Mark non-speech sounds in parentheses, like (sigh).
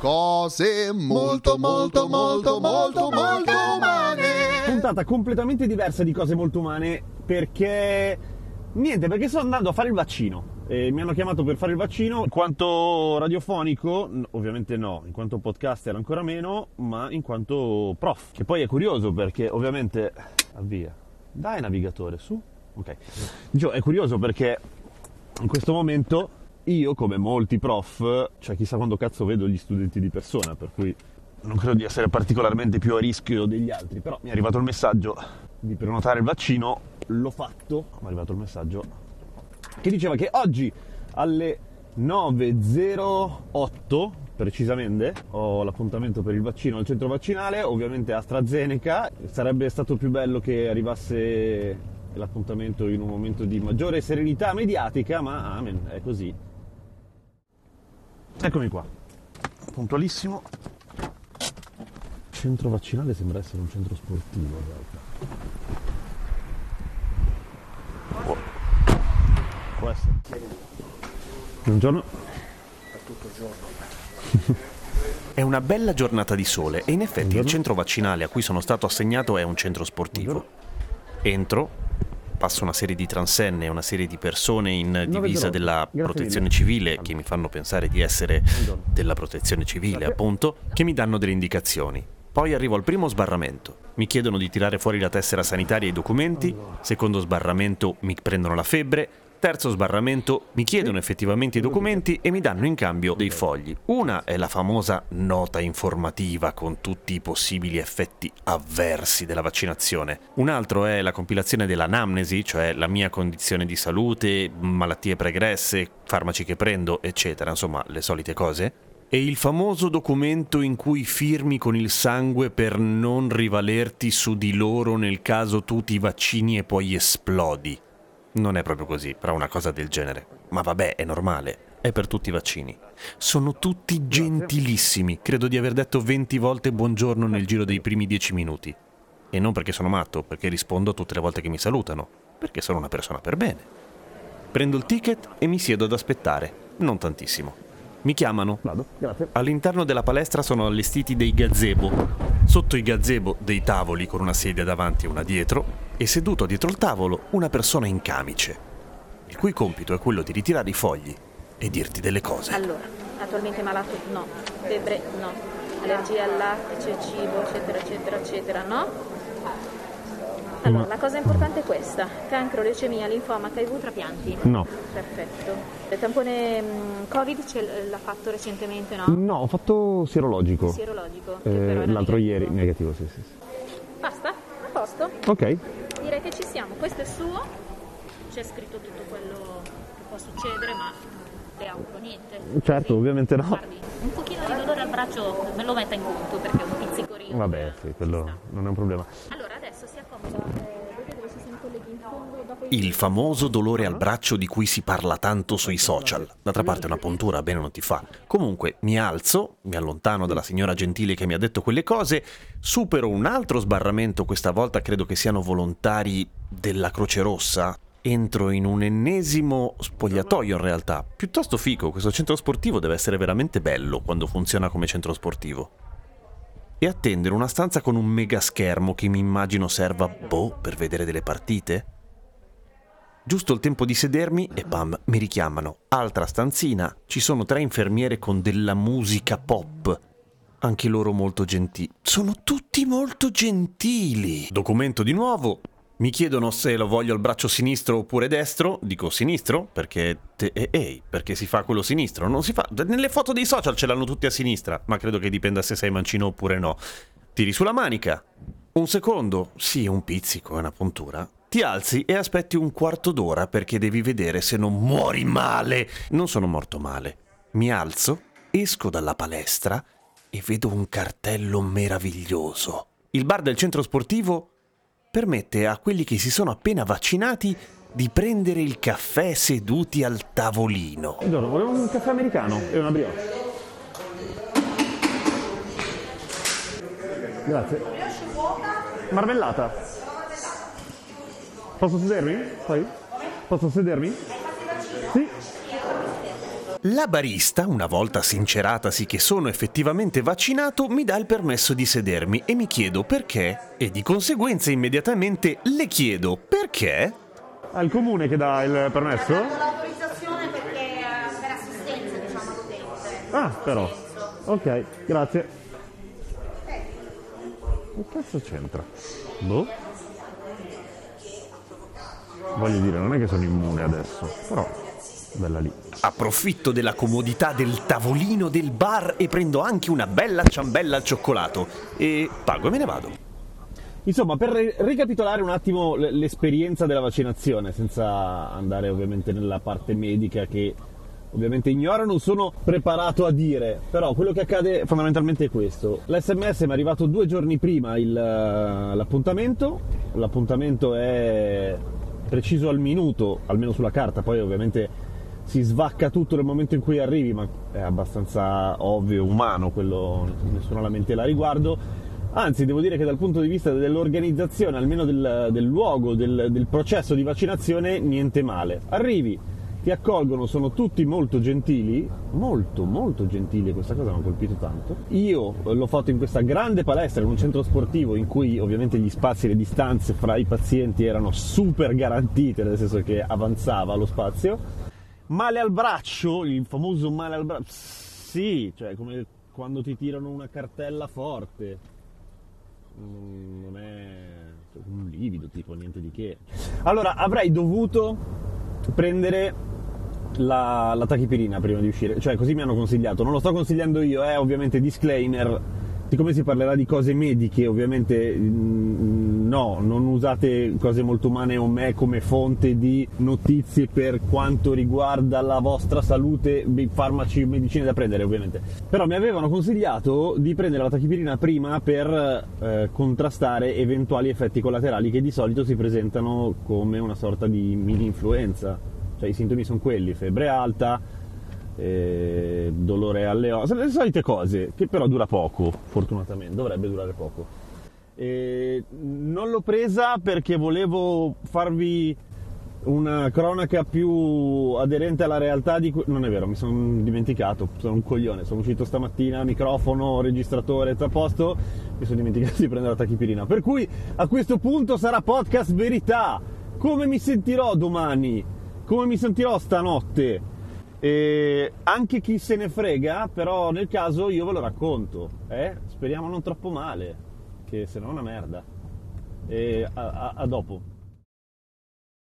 Cose molto molto molto molto molto umane. puntata completamente diversa di cose molto umane perché niente, perché sto andando a fare il vaccino. E mi hanno chiamato per fare il vaccino in quanto radiofonico, ovviamente no, in quanto podcaster ancora meno, ma in quanto prof. Che poi è curioso perché ovviamente avvia. Dai navigatore, su. Ok. Dicevo, è curioso perché in questo momento io, come molti prof, cioè chissà quando cazzo vedo gli studenti di persona, per cui non credo di essere particolarmente più a rischio degli altri, però mi è arrivato il messaggio di prenotare il vaccino, l'ho fatto, mi è arrivato il messaggio che diceva che oggi alle 9.08 precisamente ho l'appuntamento per il vaccino al centro vaccinale, ovviamente AstraZeneca, sarebbe stato più bello che arrivasse l'appuntamento in un momento di maggiore serenità mediatica, ma amen, è così. Eccomi qua, puntualissimo. Centro vaccinale sembra essere un centro sportivo in realtà. Può, può essere. Buongiorno. (laughs) È una bella giornata di sole e in effetti il Buongiorno. centro vaccinale a cui sono stato assegnato è un centro sportivo. Entro, passo una serie di transenne una serie di persone in divisa della protezione civile che mi fanno pensare di essere della protezione civile, appunto, che mi danno delle indicazioni. Poi arrivo al primo sbarramento. Mi chiedono di tirare fuori la tessera sanitaria e i documenti. Secondo sbarramento mi prendono la febbre. Terzo sbarramento mi chiedono effettivamente i documenti e mi danno in cambio dei fogli. Una è la famosa nota informativa con tutti i possibili effetti avversi della vaccinazione. Un altro è la compilazione dell'anamnesi, cioè la mia condizione di salute, malattie pregresse, farmaci che prendo, eccetera, insomma, le solite cose. E il famoso documento in cui firmi con il sangue per non rivalerti su di loro nel caso tu ti vaccini e poi esplodi. Non è proprio così, però una cosa del genere. Ma vabbè, è normale. È per tutti i vaccini. Sono tutti gentilissimi. Credo di aver detto 20 volte buongiorno nel giro dei primi 10 minuti. E non perché sono matto, perché rispondo tutte le volte che mi salutano. Perché sono una persona per bene. Prendo il ticket e mi siedo ad aspettare. Non tantissimo. Mi chiamano. Vado, grazie. All'interno della palestra sono allestiti dei gazebo. Sotto i gazebo dei tavoli con una sedia davanti e una dietro e seduto dietro il tavolo una persona in camice, il cui compito è quello di ritirare i fogli e dirti delle cose. Allora, attualmente malato? No. Febbre? No. Allergia al lattice, cibo, eccetera, eccetera, eccetera, no? Allora, la cosa importante è questa. Cancro, leucemia, linfoma, HIV, trapianti. No. Perfetto. Il tampone mm, Covid ce l'ha fatto recentemente, no? No, ho fatto sierologico. Sierologico. Eh, l'altro negativo. ieri, negativo, sì, sì. sì. Basta? A posto? Ok, ci siamo. Questo è suo. C'è scritto tutto quello che può succedere, ma le auguro niente. certo, ovviamente no. Guardi, un pochino di dolore al braccio me lo metta in conto perché è un pizzicorino. Vabbè, sì, quello non è un problema. Allora adesso si accomoda, eh, vedete dove ci sono i colleghi in fondo? Dopo Il famoso dolore al braccio di cui si parla tanto sui social. D'altra parte una puntura bene non ti fa. Comunque mi alzo, mi allontano dalla signora gentile che mi ha detto quelle cose, supero un altro sbarramento, questa volta credo che siano volontari della Croce Rossa. Entro in un ennesimo spogliatoio in realtà. Piuttosto fico, questo centro sportivo deve essere veramente bello quando funziona come centro sportivo. E attendo in una stanza con un mega schermo che mi immagino serva, boh, per vedere delle partite? Giusto il tempo di sedermi e pam, mi richiamano. Altra stanzina, ci sono tre infermiere con della musica pop. Anche loro molto gentili. Sono tutti molto gentili. Documento di nuovo. Mi chiedono se lo voglio al braccio sinistro oppure destro. Dico sinistro perché. Te, eh, perché si fa quello sinistro. Non si fa. Nelle foto dei social ce l'hanno tutti a sinistra, ma credo che dipenda se sei mancino oppure no. Tiri sulla manica. Un secondo, sì, un pizzico, è una puntura. Ti alzi e aspetti un quarto d'ora perché devi vedere se non muori male. Non sono morto male. Mi alzo, esco dalla palestra e vedo un cartello meraviglioso. Il bar del centro sportivo permette a quelli che si sono appena vaccinati di prendere il caffè seduti al tavolino. Allora, volevo un caffè americano e una brioche. Grazie. Marmellata. Posso sedermi? Poi? Posso sedermi? Sì. La barista, una volta sinceratasi che sono effettivamente vaccinato, mi dà il permesso di sedermi e mi chiedo perché e di conseguenza immediatamente le chiedo perché Al comune che dà il permesso? l'autorizzazione perché eh, per assistenza diciamo all'utente. Ah, però. Ok, grazie. Che cazzo c'entra? Boh. Voglio dire, non è che sono immune adesso, però bella lì. approfitto della comodità del tavolino del bar e prendo anche una bella ciambella al cioccolato e pago e me ne vado. Insomma, per ri- ricapitolare un attimo l'esperienza della vaccinazione, senza andare ovviamente nella parte medica che ovviamente ignoro, non sono preparato a dire, però quello che accade fondamentalmente è questo. L'SMS mi è arrivato due giorni prima il, l'appuntamento, l'appuntamento è preciso al minuto, almeno sulla carta, poi ovviamente si svacca tutto nel momento in cui arrivi, ma è abbastanza ovvio, umano, quello, nessuna lamentela a riguardo. Anzi, devo dire che dal punto di vista dell'organizzazione, almeno del, del luogo, del, del processo di vaccinazione, niente male. Arrivi, ti accolgono, sono tutti molto gentili, molto molto gentili, questa cosa mi ha colpito tanto. Io l'ho fatto in questa grande palestra, in un centro sportivo in cui ovviamente gli spazi e le distanze fra i pazienti erano super garantite, nel senso che avanzava lo spazio. Male al braccio, il famoso male al braccio, sì, cioè come quando ti tirano una cartella forte. Mm, Non è un livido tipo, niente di che. Allora, avrei dovuto prendere la, la tachipirina prima di uscire, cioè così mi hanno consigliato. Non lo sto consigliando io, eh, ovviamente disclaimer. Siccome si parlerà di cose mediche, ovviamente mm, no, non usate cose molto umane o me come fonte di notizie per quanto riguarda la vostra salute, farmaci, medicine da prendere ovviamente. Però mi avevano consigliato di prendere la tachipirina prima per eh, contrastare eventuali effetti collaterali che di solito si presentano come una sorta di mini influenza. Cioè i sintomi sono quelli, febbre alta, eh, dolore alle ossa, le solite cose, che però dura poco, fortunatamente, dovrebbe durare poco. E non l'ho presa perché volevo farvi una cronaca più aderente alla realtà di cui... Non è vero, mi sono dimenticato, sono un coglione, sono uscito stamattina, microfono, registratore, tutto a posto, mi sono dimenticato di prendere la tachipirina. Per cui a questo punto sarà podcast verità. Come mi sentirò domani? Come mi sentirò stanotte? E anche chi se ne frega, però nel caso io ve lo racconto, eh? speriamo non troppo male, che se no è una merda. E a- a- a dopo.